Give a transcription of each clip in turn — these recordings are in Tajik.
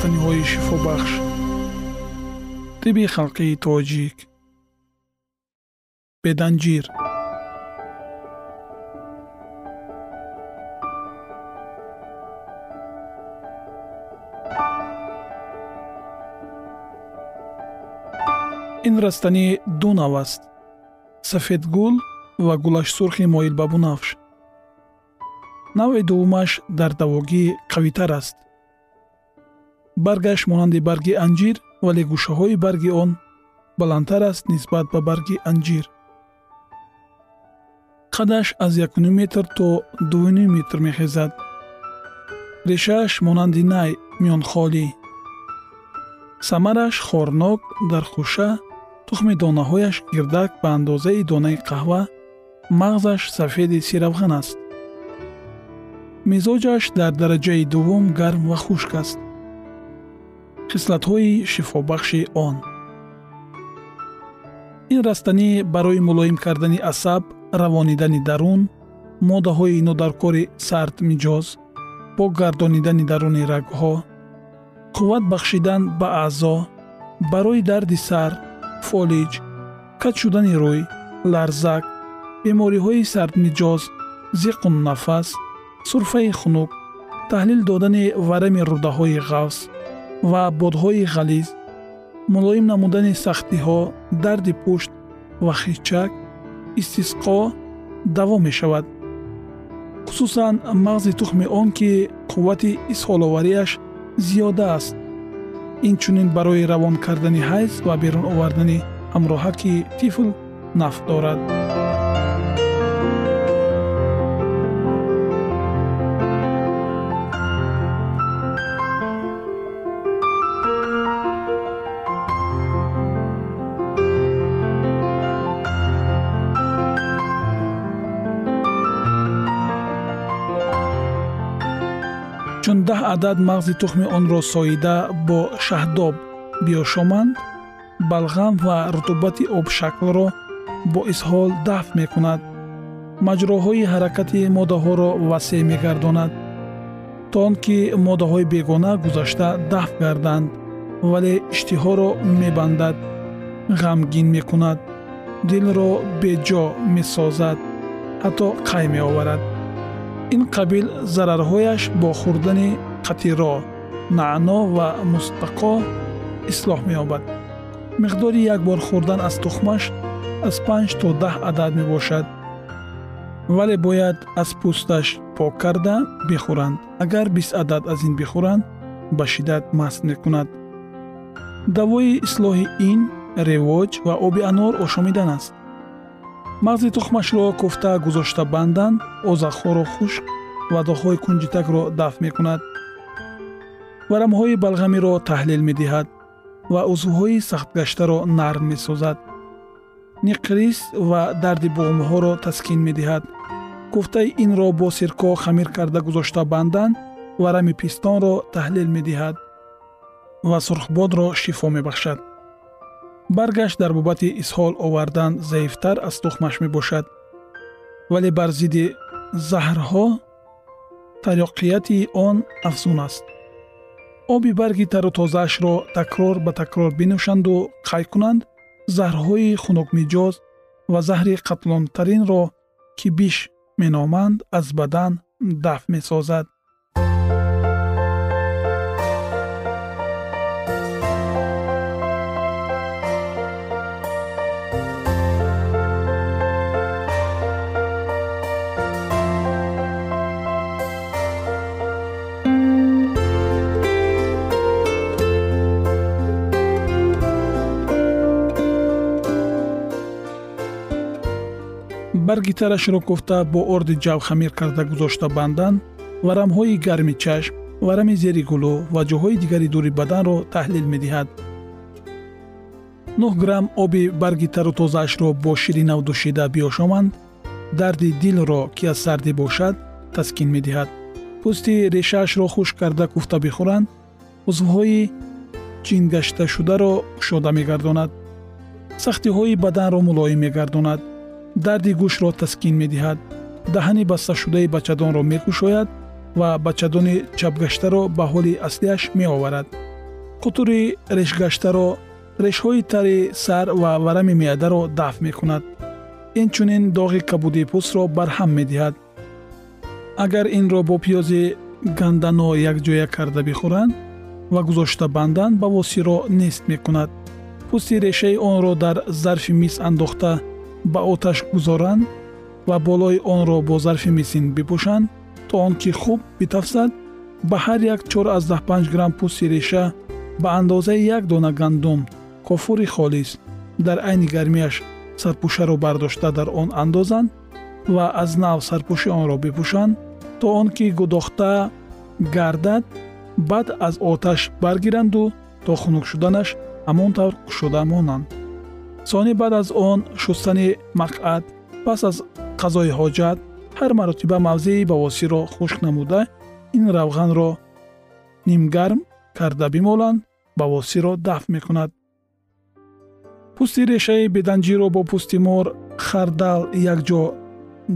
растаниҳои шифобахш. Тиби халқии тоҷик. Беданҷир. Ин растанӣ ду нав аст. Сафедгул ва гулаш сурхи моил ба бунафш навъи дуввумаш дар давогӣ қавитар аст баргаш монанди барги анҷир вале гӯшаҳои барги он баландтар аст нисбат ба барги анҷир. қадаш аз 1 метр то 2 метр мехезад. решааш монанди най миёнхолӣ самараш хорнок дар хуша тухми донаҳояш гирдак ба андозаи донаи қаҳва мағзаш сафеди сиравған аст. мизоҷаш дар дараҷаи дуввум гарм ва хушк аст хислатҳои шифобахши он. Ин растанӣ барои мулоим кардани асаб равонидани дарун моддаҳои нодаркори сард миҷоз пок гардонидани даруни рагҳо қувват бахшидан ба аъзо барои дарди сар фолиҷ каҷ шудани рӯй ларзак бемориҳои сардмиҷоз зиқуннафас сурфаи хунук таҳлил додани варами рӯдаҳои ғафз ва бодҳои ғализ мулоим намудани сахтиҳо дарди пушт ва хичак истисқо даво мешавад. Хусусан мағзи тухми он ки қуввати изҳоловариаш зиёда аст. Инчунин барои равон кардани ҳайз ва берун овардани ҳамроҳаки тифл нафъ дорад адад мағзи тухми онро соида бо шаҳдоб биёшоманд балғам ва рутубати обшаклро бо изҳол дафт мекунад. Маҷроҳои ҳаракати моддаҳоро васеъ мегардонад. То он ки моддаҳои бегона гузашта дафт гарданд вале иштиҳоро мебандад ғамгин мекунад дилро беҷо месозад ҳатто қай меоварад. Ин қабил зарарҳояш бо хӯрдани қатиро наъно ва мустақо ислоҳ меёбад. миқдори як бор хӯрдан аз тухмаш аз панҷ то даҳ адад мебошад. вале бояд аз пӯсташ пок карда бихӯранд. агар бист адад аз ин бихӯранд ба шиддат маст мекунад. давои ислоҳи ин ревоҷ ва оби анор ошомидан аст. мағзи тухмашро куфта гузошта бандан озахҳоро хушк ва доғҳои кунҷитакро дафт мекунад варамҳои балғамиро таҳлил медиҳад ва узвҳои сахтгаштаро нарм месозадниқрис ва дарди буғумҳоро таскин медиҳад. Куфтаи инро бо сирко хамир карда гузошта бандан варами пистонро таҳлил медиҳад ва сурхбодро шифо мебахшад. Баргаш дар бобати исҳол овардан заифтар аз тухмаш мебошад. Вале бар зидди заҳрҳо тариқияти он афзун аст оби барги тару тозаашро такрор ба такрор бинӯшанду қай кунанд? Заҳрҳои хунукмиҷоз ва заҳри қатлонтаринро ки биш меноманд аз бадан дафт месозад барги тарашро куфта бо орди ҷав хамир карда гузошта бандан варамҳои гарми чашм варами зери гулӯ ва ҷоҳои дигари дури баданро таҳлил медиҳад. 9 грамм оби барги тару тозаашро бо ширинав душида биошоманд дарди дилро ки аз сардӣ бошад таскин медиҳад. Пӯсти решаашро хушк карда куфта бихӯранд узвҳои ҷингашташударо кушода мегардонад. сахтиҳои баданро мулоим мегардонад дарди гӯшро таскин медиҳад. Даҳани басташудаи бачадонро мекушояд ва бачадони чапгаштаро ба ҳоли аслиаш меоварад. Қутури решгаштаро решҳои тари сар ва варами меъдаро дафт мекунад. Инчунин доғи кабуди пӯстро барҳам медиҳад. Агар инро бо пиёзи гандано якҷоя карда бихӯранд ва гузошта бандан бавосиро нест мекунад. Пӯсти решаи онро дар зарфи мис андохта ба оташ гузоранд ва болои онро бо зарфи мисин бипӯшанд то он ки хуб битафсад ба ҳар як 45 грамм пӯсти реша ба андозаи як дона гандум кофури холис дар айни гармияш сарпӯшаро бардошта дар он андозанд ва аз нав сарпӯши онро бипӯшанд то он ки гудохта гардад баъд аз оташ баргиранду то хунук шуданаш ҳамон тавр кушода монанд сони баъд аз он шустани мақъад пас аз қазои ҳоҷат ҳар маротиба мавзеи бавосиро хушк намуда ин равғанро нимгарм карда бимоланд бавосиро дафт мекунад. Пӯсти решаи беданҷиро бо пӯсти мор хардал якҷо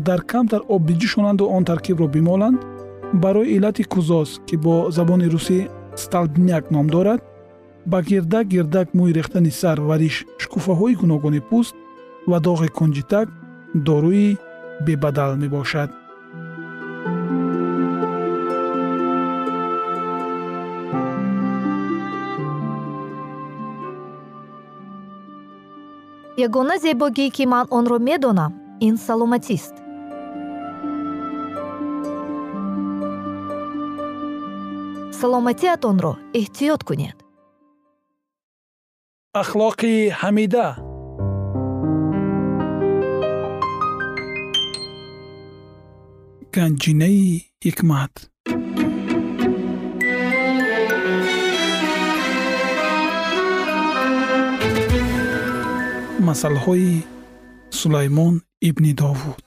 дар камтар об биҷӯшонанду он таркибро бимоланд барои иллати кӯзос ки бо забони русӣ сталбняк ном дорад ба гирдак гирдак мӯи рехтани сар ва риш шукуфаҳои гуногуни пӯст ва доғи кунҷитак дорӯи бебадал мебошад. Ягона зебогӣ ки ман онро медонам ин саломатист. Саломатиатонро эҳтиёт кунед ахлоқи ҳамида. Ганҷинаи ҳикмат. Масъалҳои сулаймон ибни довуд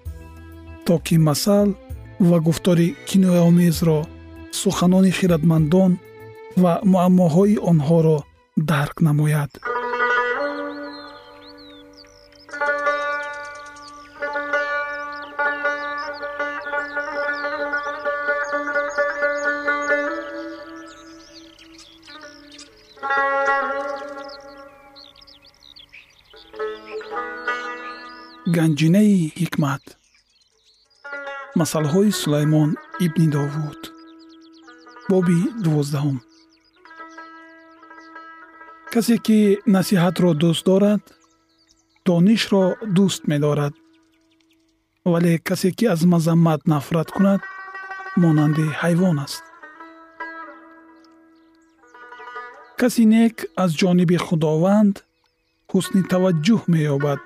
то ки масал ва гуфтори кинояомезро суханони хиратмандон ва муаммоҳои онҳоро дарк намояд. Ганҷинаи ҳикмат масъалаҳои сулаймон ибни довуд боби дувоздаҳум. Касе ки насиҳатро дӯст дорад донишро дӯст медорад. Вале касе ки аз мазаммат нафрат кунад монанди ҳайвон аст. Каси нек аз ҷониби худованд ҳусни таваҷҷӯҳ меёбад.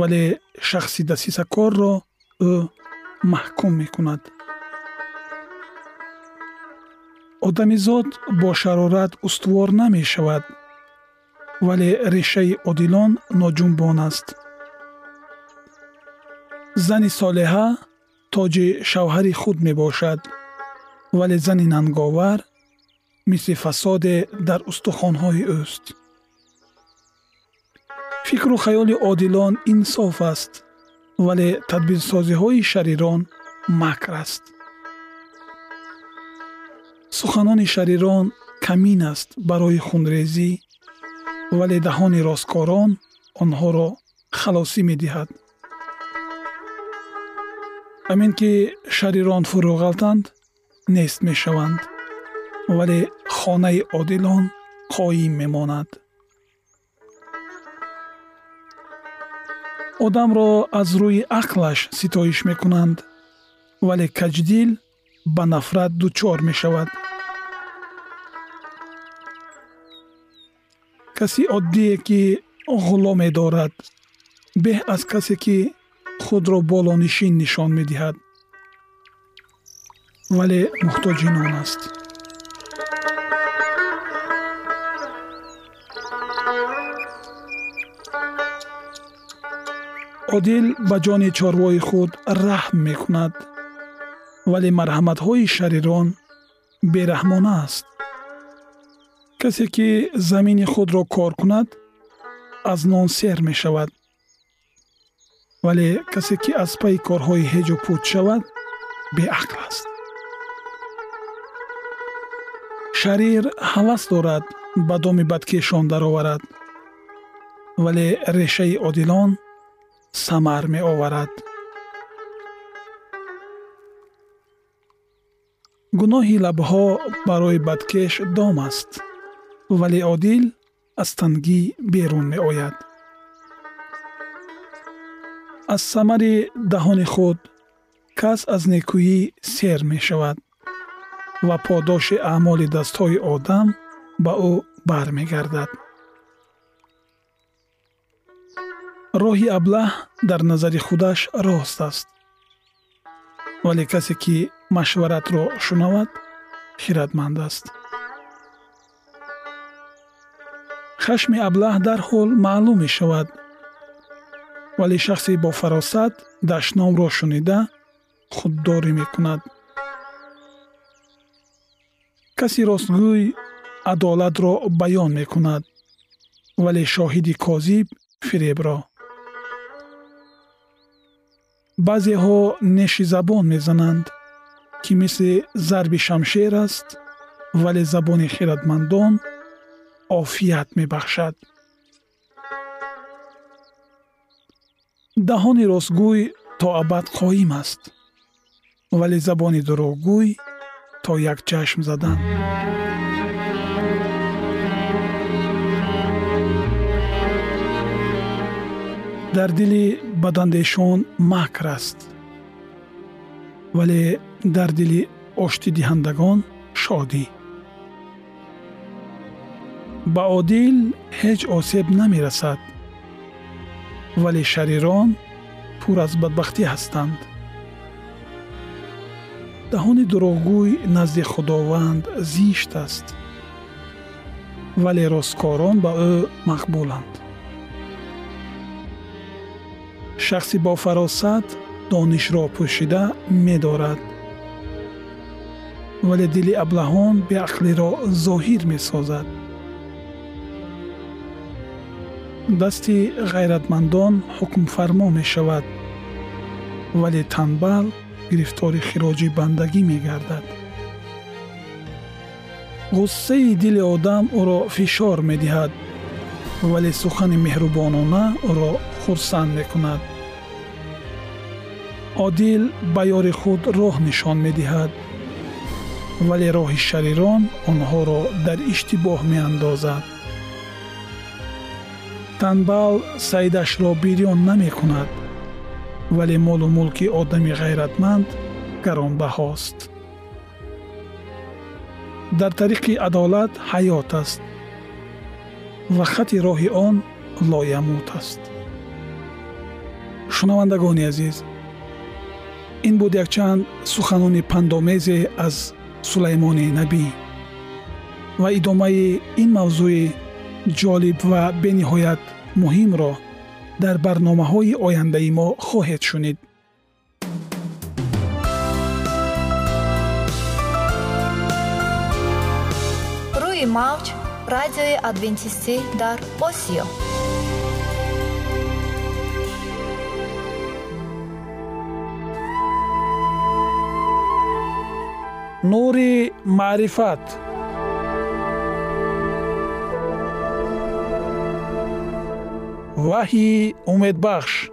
Вале шахси дасисакорро ӯ маҳкум мекунад. Одамизод бо шарорат устувор намешавад вале решаи одилон ноҷунбон аст. Зани солеҳа тоҷи шавҳари худ мебошад вале зани нанговар мисли фасоде дар устухонҳои ӯст. Фикру хаёли одилон инсоф аст вале тадбирсозиҳои шарирон макр аст. Суханони шарирон камин аст барои хунрезӣ вале даҳони росткорон онҳоро халосӣ медиҳад. Ҳамин ки шарирон фурӯғалтанд нест мешаванд вале хонаи одилон қоим мемонад одамро аз рӯи ақлаш ситоиш мекунанд вале каҷдил ба нафрат дучор мешавад. Каси оддие ки ғуломе дорад беҳ аз касе ки худро болонишин нишон медиҳад. Вале муҳтоҷи нон аст одил ба ҷони чорвои худ раҳм мекунад вале марҳаматҳои шарирон бераҳмона аст. Касе ки замини худро кор кунад аз нон сер мешавад. Вале касе ки аз пайи корҳои ҳеҷу пуд шавад беақл аст. Шарир ҳавас дорад ба доми бадкешон дароварад. Вале решаи одилон самар меоварад. Гуноҳи лабҳо барои бадкеш дом аст вале одил аз тангӣ берун меояд. Аз самари даҳони худ кас аз некӯӣ сер мешавад ва подоши аъмоли дастҳои одам ба ӯ бармегардад роҳи аблаҳ дар назари худаш рост аст. Вале касе ки машваратро шунавад хиратманд аст. Хашми аблаҳ дарҳол маълум мешавад. Вале шахсе бофаросат дашномро шунида худдорӣ мекунад. Каси ростгӯй адолатро баён мекунад. Вале шоҳиди козиб фиребро баъзеҳо неши забон мезананд ки мисли зарби шамшер аст вале забони хиратмандон офият мебахшад. Даҳони ростгӯй то абад қоим аст вале забони дурӯғгӯй то якчашм задан. Дар дили бадандешон макр аст. Вале дар дили оштидиҳандагон шодӣ. Ба одил ҳеҷ осеб намерасад вале шарирон пур аз бадбахтӣ ҳастанд. Даҳони дурӯғгӯй назди худованд зишт аст вале росткорон ба ӯ мақбуланд шахси бофаросат донишро пӯшида медорад вале дили аблаҳон беақлиро зоҳир месозад дасти ғайратмандон ҳукмфармо мешавад вале танбал гирифтори хироҷи бандагӣ мегардад ғуссаи дили одам ӯро фишор медиҳад вале сухани меҳрубонона ӯро хурсанд мекунад одил ба ёри худ роҳ нишон медиҳад. Вале роҳи шарирон онҳоро дар иштибоҳ меандозад. Танбал саидашро бирён намекунад вале молу мулки одами ғайратманд гаронбаҳост. Дар тариқи адолат ҳаёт аст ва хати роҳи он лоямут аст. Шунавандагони азиз ин буд якчанд суханони пандомезе аз сулаймони набӣ ва идомаи ин мавзӯи ҷолиб ва бениҳоят муҳимро дар барномаҳои ояндаи мо хоҳед шунид. Рӯи мавҷ радиои адвентистӣ дар осиё нури маърифат. Ваҳйи умедбахш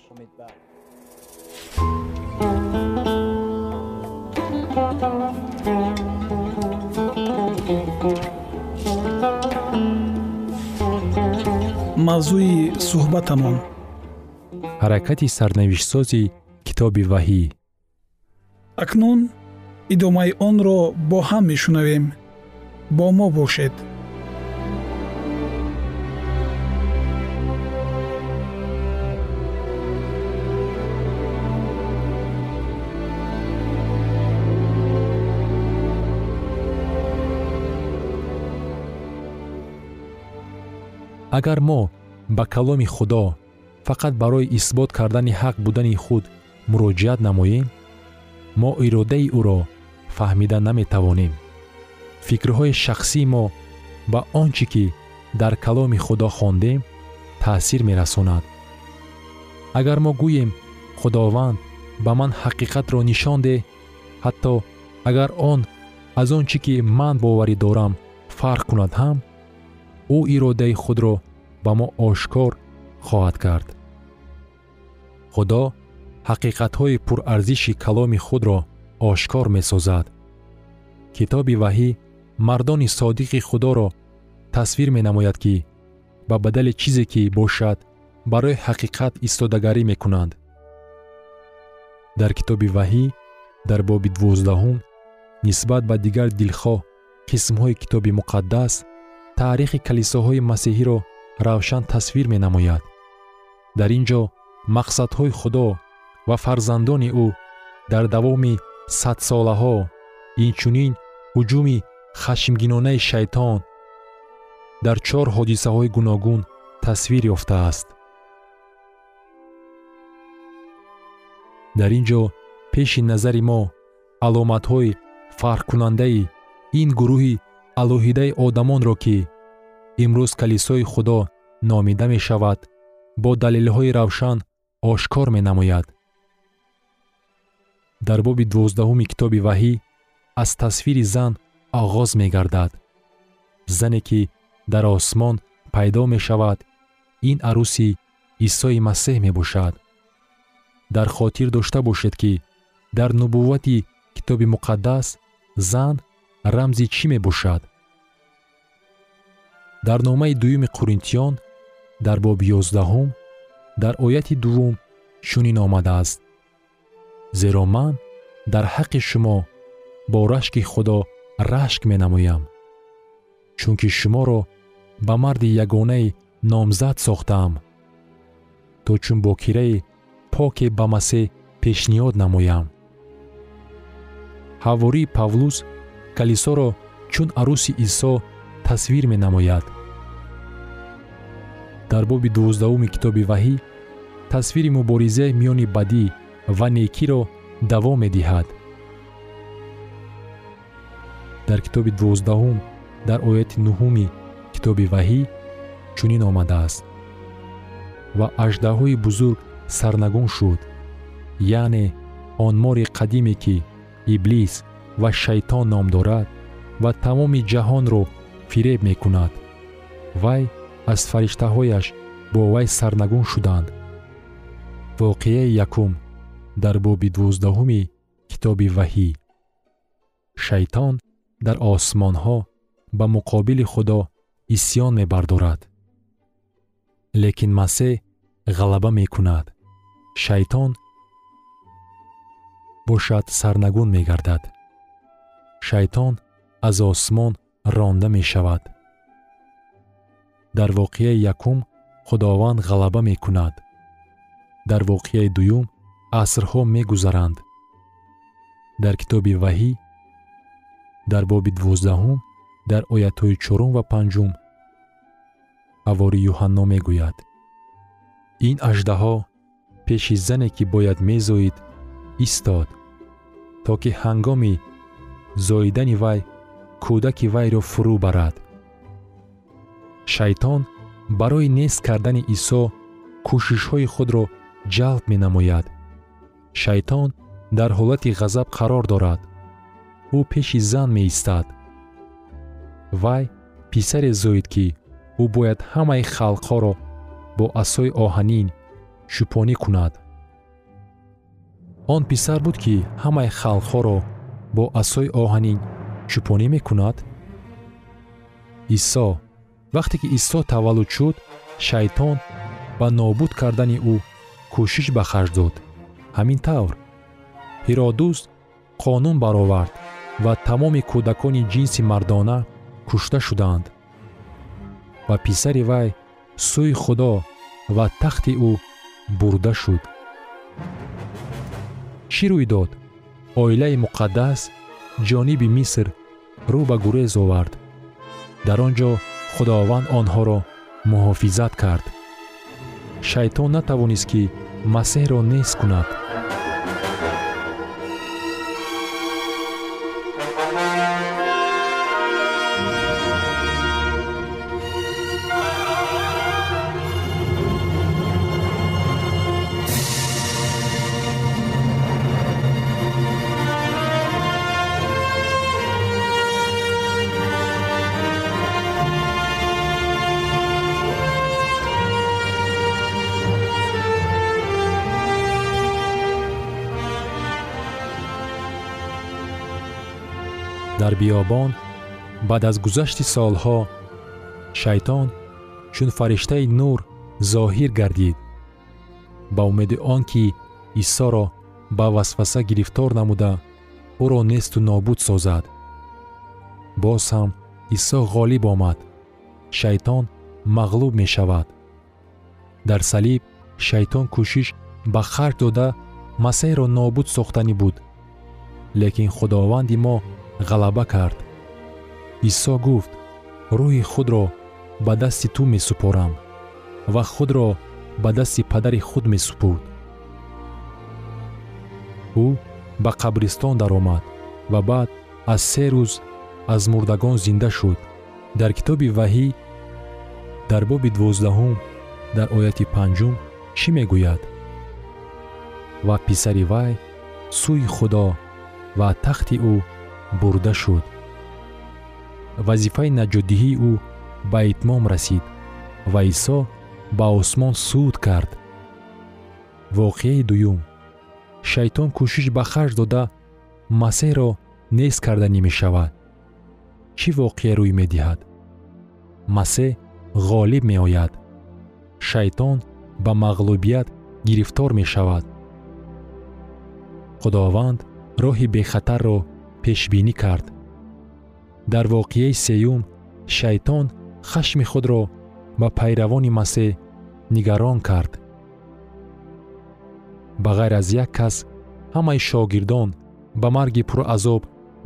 Мавзӯи суҳбатамон. Ҳаракати сарнавиштсози китоби ваҳӣ. Акнун идомаи онро бо ҳам мешунавем. Бо мо бошед. Агар мо ба каломи худо фақат барои исбот кардани ҳақ будани худ муроҷиат намоем мо иродаи ӯро фаҳмида наметавонем. Фикрҳои шахсии мо ба он чӣ ки дар каломи худо хондем таъсир мерасонад. Агар мо гӯем худованд ба ман ҳақиқатро нишон деҳ ҳатто агар он аз он чӣ ки ман боварӣ дорам фарқ кунад ҳам ӯ иродаи худро ба мо ошкор хоҳад кард. Худо ҳақиқатҳои пурарзиши каломи худро ошкор месозад. Китоби ваҳӣ мардони содиқи худоро тасвир менамояд ки ба бадали чизе ки бошад барои ҳақиқат истодагарӣ мекунанд. Дар китоби ваҳӣ дар боби дувоздаҳум нисбат ба дигар дилхоҳ қисмҳои китоби муқаддас таърихи калисоҳои масеҳиро равшан тасвир менамояд. Дар ин ҷо мақсадҳои худо ва фарзандони ӯ дар давоми садсолаҳо инчунин ҳуҷуми хашмгинонаи шайтон дар чор ҳодисаҳои гуногун тасвир ёфтааст дар ин ҷо пеши назари мо аломатҳои фарқкунандаи ин гурӯҳи алоҳидаи одамонро ки имрӯз калисои худо номида мешавад бо далелҳои равшан ошкор менамояд. Дар боби дувоздаҳуми китоби ваҳӣ аз тасвири зан оғоз мегардад. Зане ки дар осмон пайдо мешавад ин арӯси исои масеҳ мебошад. Дар хотир дошта бошед ки дар нубуввати китоби муқаддас зан рамзи чӣ мебошад дар номаи дуюми қуринтиён дар боби ёздаҳум дар ояти дуввум чунин омадааст. Зеро ман дар ҳаққи шумо бо рашки худо рашк менамоям чунки шуморо ба марди ягонаи номзад сохтаам. То чун бокираи поке ба масеҳ пешниҳод намоям. Ҳавории павлус калисоро чун арӯси исо тасвир менамояд. Дар боби дувоздаҳуми китоби ваҳӣ тасвири муборизаи миёни бадӣ ва некиро давом медиҳад. Дар китоби дувоздаҳум дар ояти нуҳуми китоби ваҳӣ чунин омадааст ва аждаҳои бузург сарнагун шуд яъне он мори қадиме ки иблис ва шайтон ном дорад ва тамоми ҷаҳонро фиреб мекунад. Вай аз фариштаҳояш бо вай сарнагун шуданд. Воқеаи якум дар боби дувоздаҳуми китоби ваҳӣ. Шайтон дар осмонҳо ба муқобили худо исьён мебардорад. Лекин масеҳ ғалаба мекунад. Шайтон бошад сарнагун мегардад. Шайтон аз осмон ронда мешавад. Дар воқеаи якум худованд ғалаба мекунад. Дар воқеаи дуюм асрҳо мегузаранд. Дар китоби ваҳӣ дар боби дувоздаҳум дар оятҳои чорум ва панҷум ҳавори юҳанно мегӯяд. Ин аждаҳо пеши зане ки бояд мезоид истод то ки ҳангоми зоидани вай кӯдаки вайро фурӯ барад. Шайтон барои нест кардани исо кӯшишҳои худро ҷалб менамояд. Шайтон дар ҳолати ғазаб қарор дорад. Ӯ пеши зан меистад. Вай писаре зоид ки ӯ бояд ҳамаи халқҳоро бо асои оҳанин шӯпонӣ кунад. Он писар буд ки ҳамаи халқҳоро бо асои оҳанин чӯпонӣ мекунад? Исо. Вақте ки исо таваллуд шуд шайтон ба нобуд кардани ӯ кӯшиш ба харҷ дод. Ҳамин тавр. Ҳиродус қонун баровард ва тамоми кӯдакони ҷинси мардона кушта шуданд. Ва писари вай сӯи худо ва тахти ӯ бурда шуд. Чӣ рӯй дод? Оилаи муқаддас ҷониби миср рӯ ба гурез овард. Дар он ҷо худованд онҳоро муҳофизат кард. Шайтон натавонист ки масеҳро нест кунад дар биёбон баъд аз гузашти солҳо шайтон чун фариштаи нур зоҳир гардид. Ба умеди он ки исоро ба васваса гирифтор намуда ӯро несту нобуд созад. Боз ҳам исо ғолиб омад. Шайтон мағлуб мешавад. Дар салиб шайтон кӯшиш ба харҷ дода масеҳро нобуд сохтанӣ буд. Лекин худованди мо ғалаба кард. Исо гуфт рӯҳи худро ба дасти ту месупорам ва худро ба дасти падари худ месупурд ӯ ба қабристон даромад ва баъд аз се рӯз аз мурдагон зинда шуд. Дар китоби ваҳӣ дар боби дувоздаҳум дар ояти панҷум чӣ мегӯяд? Ва писари вай сӯи худо ва тахти ӯ бурда шуд. Вазифаи наҷотдиҳии ӯ ба итмом расид ва исо ба осмон суд кард. Воқеаи дуюм. Шайтон кӯшиш ба харҷ дода масеҳро нест карданӣ мешавад. Чӣ воқеа рӯй медиҳад? Масеҳ ғолиб меояд. Шайтон ба мағлубият гирифтор мешавад. Худованд роҳи бехатарро пешбинӣ кард. Дар воқеаи сеюм шайтон хашми худро ба пайравони масеҳ нигарон кард. Ба ғайр аз як кас ҳамаи шогирдон ба марги пуразоб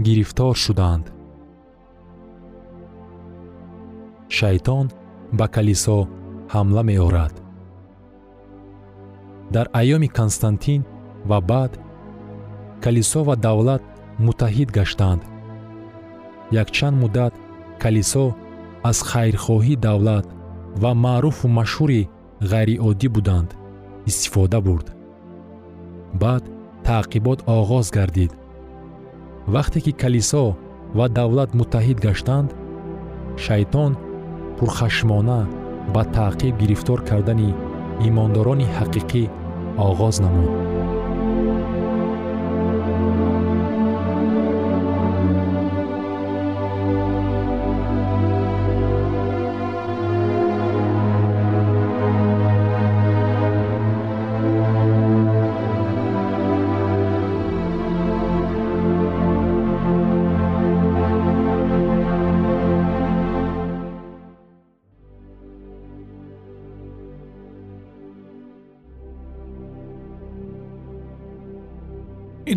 гирифтор шуданд. Шайтон ба калисо ҳамла меорад. Дар айёми константин ва баъд калисо ва давлат муттаҳид гаштанд. Якчанд муддат калисо аз хайрхоҳии давлат ва маъруфу машҳури ғайриоддӣ буданд истифода бурд. Баъд таъқибот оғоз гардид. Вақте ки калисо ва давлат муттаҳид гаштанд шайтон пурхашмона ба таъқиб гирифтор кардани имондорони ҳақиқӣ оғоз намуд